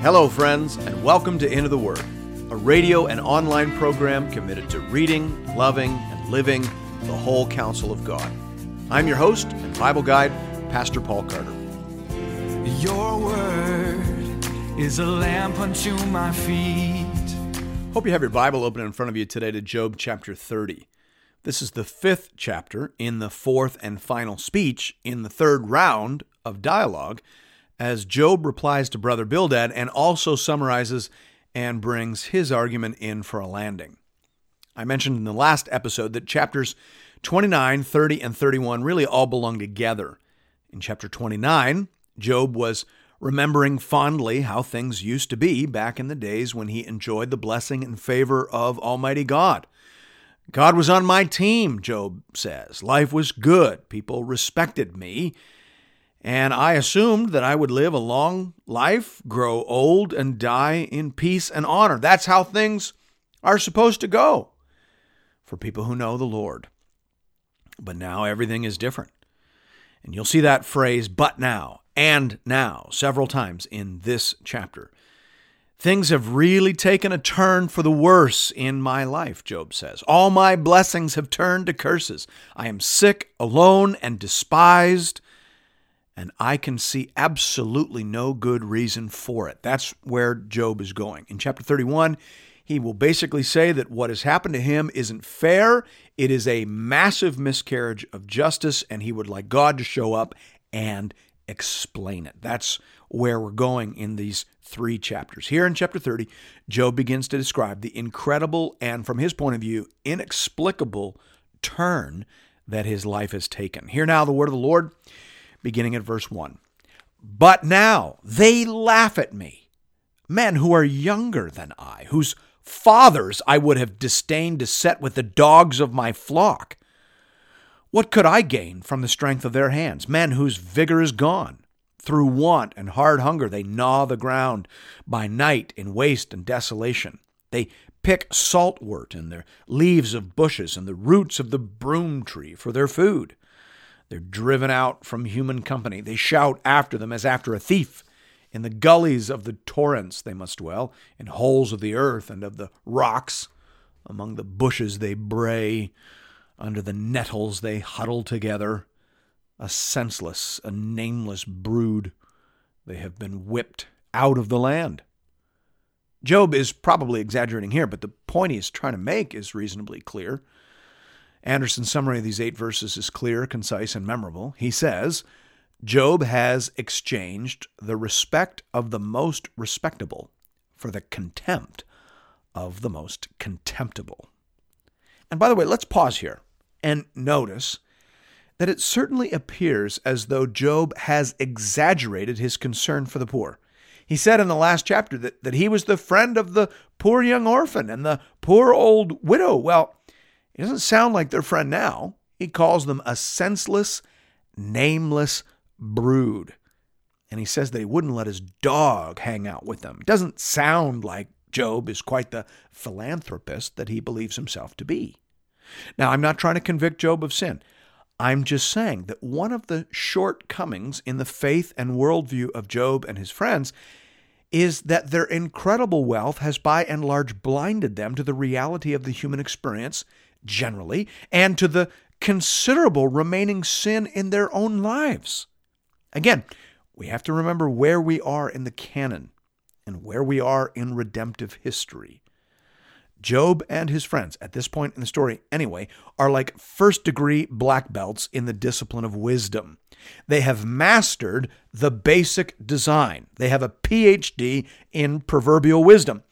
Hello, friends, and welcome to Into the Word, a radio and online program committed to reading, loving, and living the whole counsel of God. I'm your host and Bible guide, Pastor Paul Carter. Your word is a lamp unto my feet. Hope you have your Bible open in front of you today to Job chapter 30. This is the fifth chapter in the fourth and final speech in the third round of dialogue as Job replies to Brother Bildad and also summarizes and brings his argument in for a landing. I mentioned in the last episode that chapters 29, 30, and 31 really all belong together. In chapter 29, Job was remembering fondly how things used to be back in the days when he enjoyed the blessing and favor of Almighty God. God was on my team, Job says. Life was good. People respected me. And I assumed that I would live a long life, grow old, and die in peace and honor. That's how things are supposed to go for people who know the Lord. But now everything is different. And you'll see that phrase, but now, and now, several times in this chapter. Things have really taken a turn for the worse in my life, Job says. All my blessings have turned to curses. I am sick, alone, and despised, and I can see absolutely no good reason for it. That's where Job is going. In chapter 31, he will basically say that what has happened to him isn't fair. It is a massive miscarriage of justice, and he would like God to show up and explain it. That's where we're going in these three chapters. Here in chapter 30, Job begins to describe the incredible and, from his point of view, inexplicable turn that his life has taken. Hear now the word of the Lord, beginning at verse 1. But now they laugh at me, men who are younger than I, whose fathers I would have disdained to set with the dogs of my flock. What could I gain from the strength of their hands, men whose vigor is gone? Through want and hard hunger, they gnaw the ground by night in waste and desolation. They pick saltwort and the leaves of bushes and the roots of the broom tree for their food. They're driven out from human company. They shout after them as after a thief. In the gullies of the torrents they must dwell, in holes of the earth and of the rocks. Among the bushes they bray, under the nettles they huddle together. A senseless, a nameless brood. They have been whipped out of the land. Job is probably exaggerating here, but the point he is trying to make is reasonably clear. Andersen's summary of these eight verses is clear, concise, and memorable. He says, Job has exchanged the respect of the most respectable for the contempt of the most contemptible. And by the way, let's pause here and notice that it certainly appears as though Job has exaggerated his concern for the poor. He said in the last chapter that, that he was the friend of the poor young orphan and the poor old widow. Well, it doesn't sound like their friend now. He calls them a senseless, nameless brood. And he says that he wouldn't let his dog hang out with them. It doesn't sound like Job is quite the philanthropist that he believes himself to be. Now, I'm not trying to convict Job of sin. I'm just saying that one of the shortcomings in the faith and worldview of Job and his friends is that their incredible wealth has by and large blinded them to the reality of the human experience generally and to the considerable remaining sin in their own lives. Again, we have to remember where we are in the canon and where we are in redemptive history. Job and his friends, at this point in the story anyway, are like first degree black belts in the discipline of wisdom. They have mastered the basic design, they have a PhD in proverbial wisdom,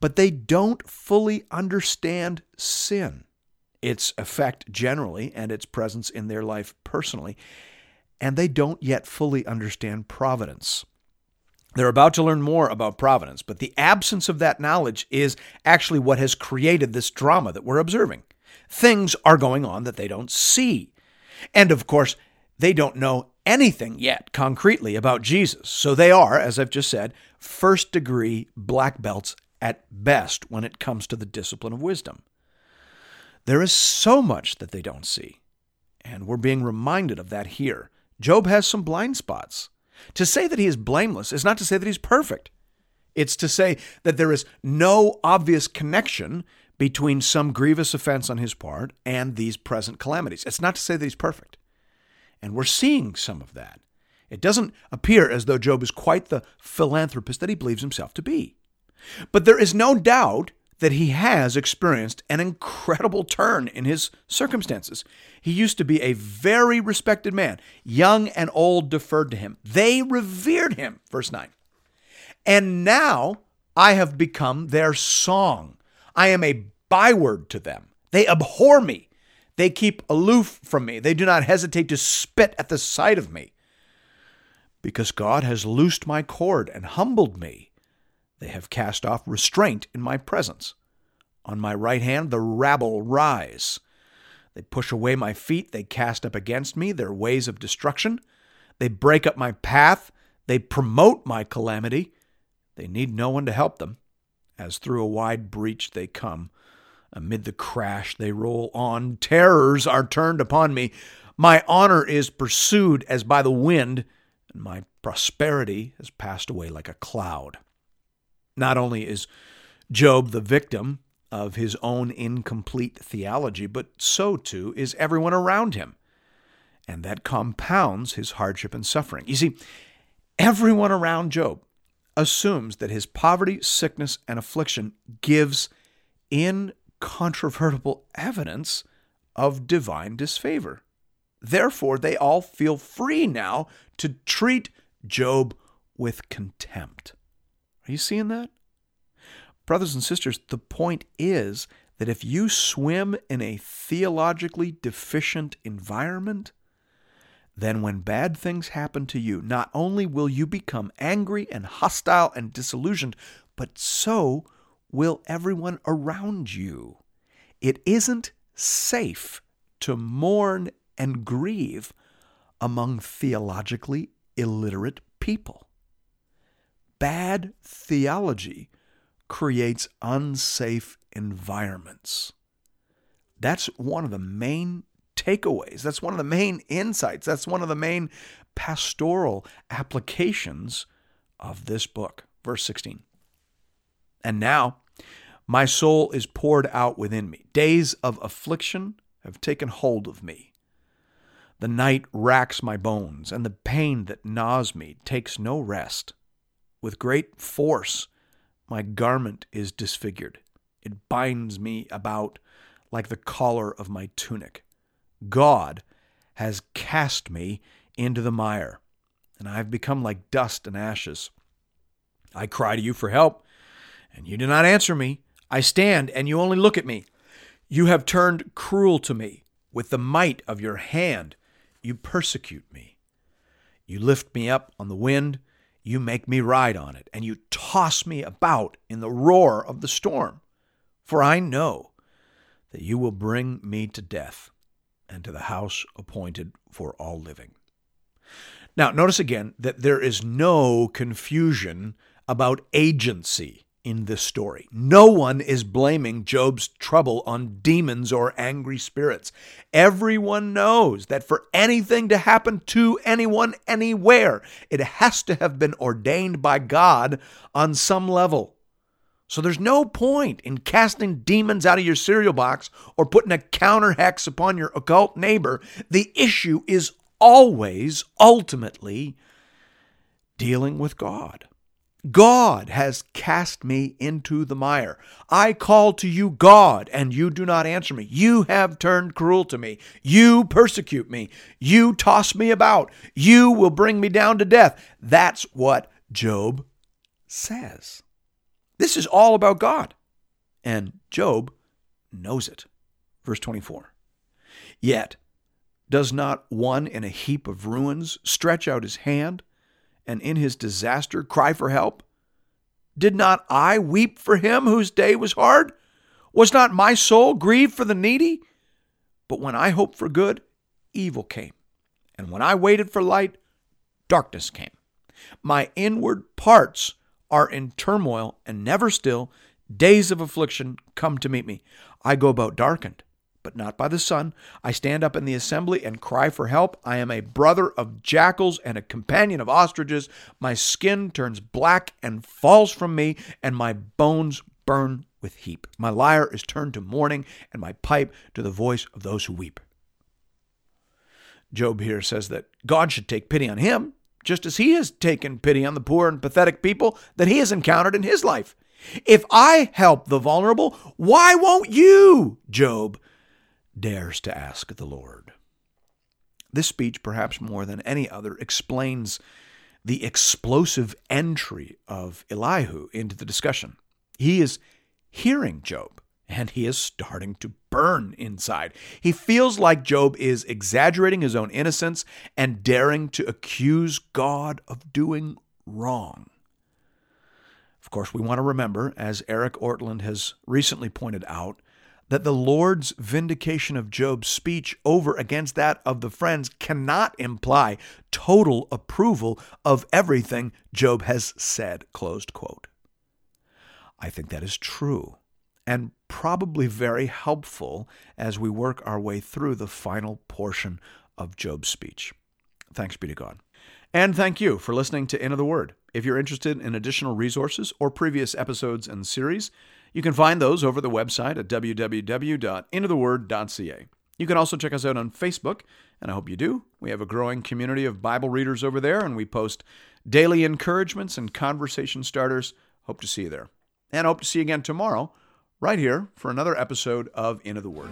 but they don't fully understand sin, its effect generally, and its presence in their life personally, and they don't yet fully understand providence. They're about to learn more about providence, but the absence of that knowledge is actually what has created this drama that we're observing. Things are going on that they don't see. And of course, they don't know anything yet concretely about Jesus. So they are, as I've just said, first degree black belts at best when it comes to the discipline of wisdom. There is so much that they don't see. And we're being reminded of that here. Job has some blind spots. To say that he is blameless is not to say that he's perfect. It's to say that there is no obvious connection between some grievous offense on his part and these present calamities. It's not to say that he's perfect. And we're seeing some of that. It doesn't appear as though Job is quite the philanthropist that he believes himself to be. But there is no doubt that he has experienced an incredible turn in his circumstances. He used to be a very respected man. Young and old deferred to him. They revered him. Verse 9. And now I have become their song. I am a byword to them. They abhor me. They keep aloof from me. They do not hesitate to spit at the sight of me. Because God has loosed my cord and humbled me, they have cast off restraint in my presence. On my right hand, the rabble rise. They push away my feet. They cast up against me their ways of destruction. They break up my path. They promote my calamity. They need no one to help them. As through a wide breach they come. Amid the crash they roll on. Terrors are turned upon me. My honor is pursued as by the wind, and my prosperity has passed away like a cloud. Not only is Job the victim of his own incomplete theology, but so too is everyone around him. And that compounds his hardship and suffering. You see, everyone around Job assumes that his poverty, sickness, and affliction gives incontrovertible evidence of divine disfavor. Therefore, they all feel free now to treat Job with contempt. Are you seeing that? Brothers and sisters, the point is that if you swim in a theologically deficient environment, then when bad things happen to you, not only will you become angry and hostile and disillusioned, but so will everyone around you. It isn't safe to mourn and grieve among theologically illiterate people. Bad theology creates unsafe environments. That's one of the main takeaways. That's one of the main insights. That's one of the main pastoral applications of this book. Verse 16. And now my soul is poured out within me. Days of affliction have taken hold of me. The night racks my bones, and the pain that gnaws me takes no rest. With great force, my garment is disfigured. It binds me about like the collar of my tunic. God has cast me into the mire, and I have become like dust and ashes. I cry to you for help, and you do not answer me. I stand, and you only look at me. You have turned cruel to me. With the might of your hand, you persecute me. You lift me up on the wind. You make me ride on it, and you toss me about in the roar of the storm. For I know that you will bring me to death and to the house appointed for all living. Now, notice again that there is no confusion about agency in this story. No one is blaming Job's trouble on demons or angry spirits. Everyone knows that for anything to happen to anyone anywhere, it has to have been ordained by God on some level. So there's no point in casting demons out of your cereal box or putting a counter hex upon your occult neighbor. The issue is always, ultimately, dealing with God. God has cast me into the mire. I call to you, God, and you do not answer me. You have turned cruel to me. You persecute me. You toss me about. You will bring me down to death. That's what Job says. This is all about God. And Job knows it. Verse 24. Yet, does not one in a heap of ruins stretch out his hand and in his disaster cry for help? Did not I weep for him whose day was hard? Was not my soul grieved for the needy? But when I hoped for good, evil came. And when I waited for light, darkness came. My inward parts are in turmoil and never still. Days of affliction come to meet me. I go about darkened, but not by the sun. I stand up in the assembly and cry for help. I am a brother of jackals and a companion of ostriches. My skin turns black and falls from me, and my bones burn with heat. My lyre is turned to mourning, and my pipe to the voice of those who weep. Job here says that God should take pity on him, just as he has taken pity on the poor and pathetic people that he has encountered in his life. If I help the vulnerable, why won't you, Job dares to ask the Lord? This speech, perhaps more than any other, explains the explosive entry of Elihu into the discussion. He is hearing Job and he is starting to burn inside. He feels like Job is exaggerating his own innocence and daring to accuse God of doing wrong. Of course, we want to remember, as Eric Ortlund has recently pointed out, that the Lord's vindication of Job's speech over against that of the friends cannot imply total approval of everything Job has said. Closed quote. I think that is true and probably very helpful as we work our way through the final portion of Job's speech. Thanks be to God. And thank you for listening to Into the Word. If you're interested in additional resources or previous episodes and series, you can find those over the website at www.intotheword.ca. You can also check us out on Facebook, and I hope you do. We have a growing community of Bible readers over there, and we post daily encouragements and conversation starters. Hope to see you there. And hope to see you again tomorrow right here for another episode of Into the Word.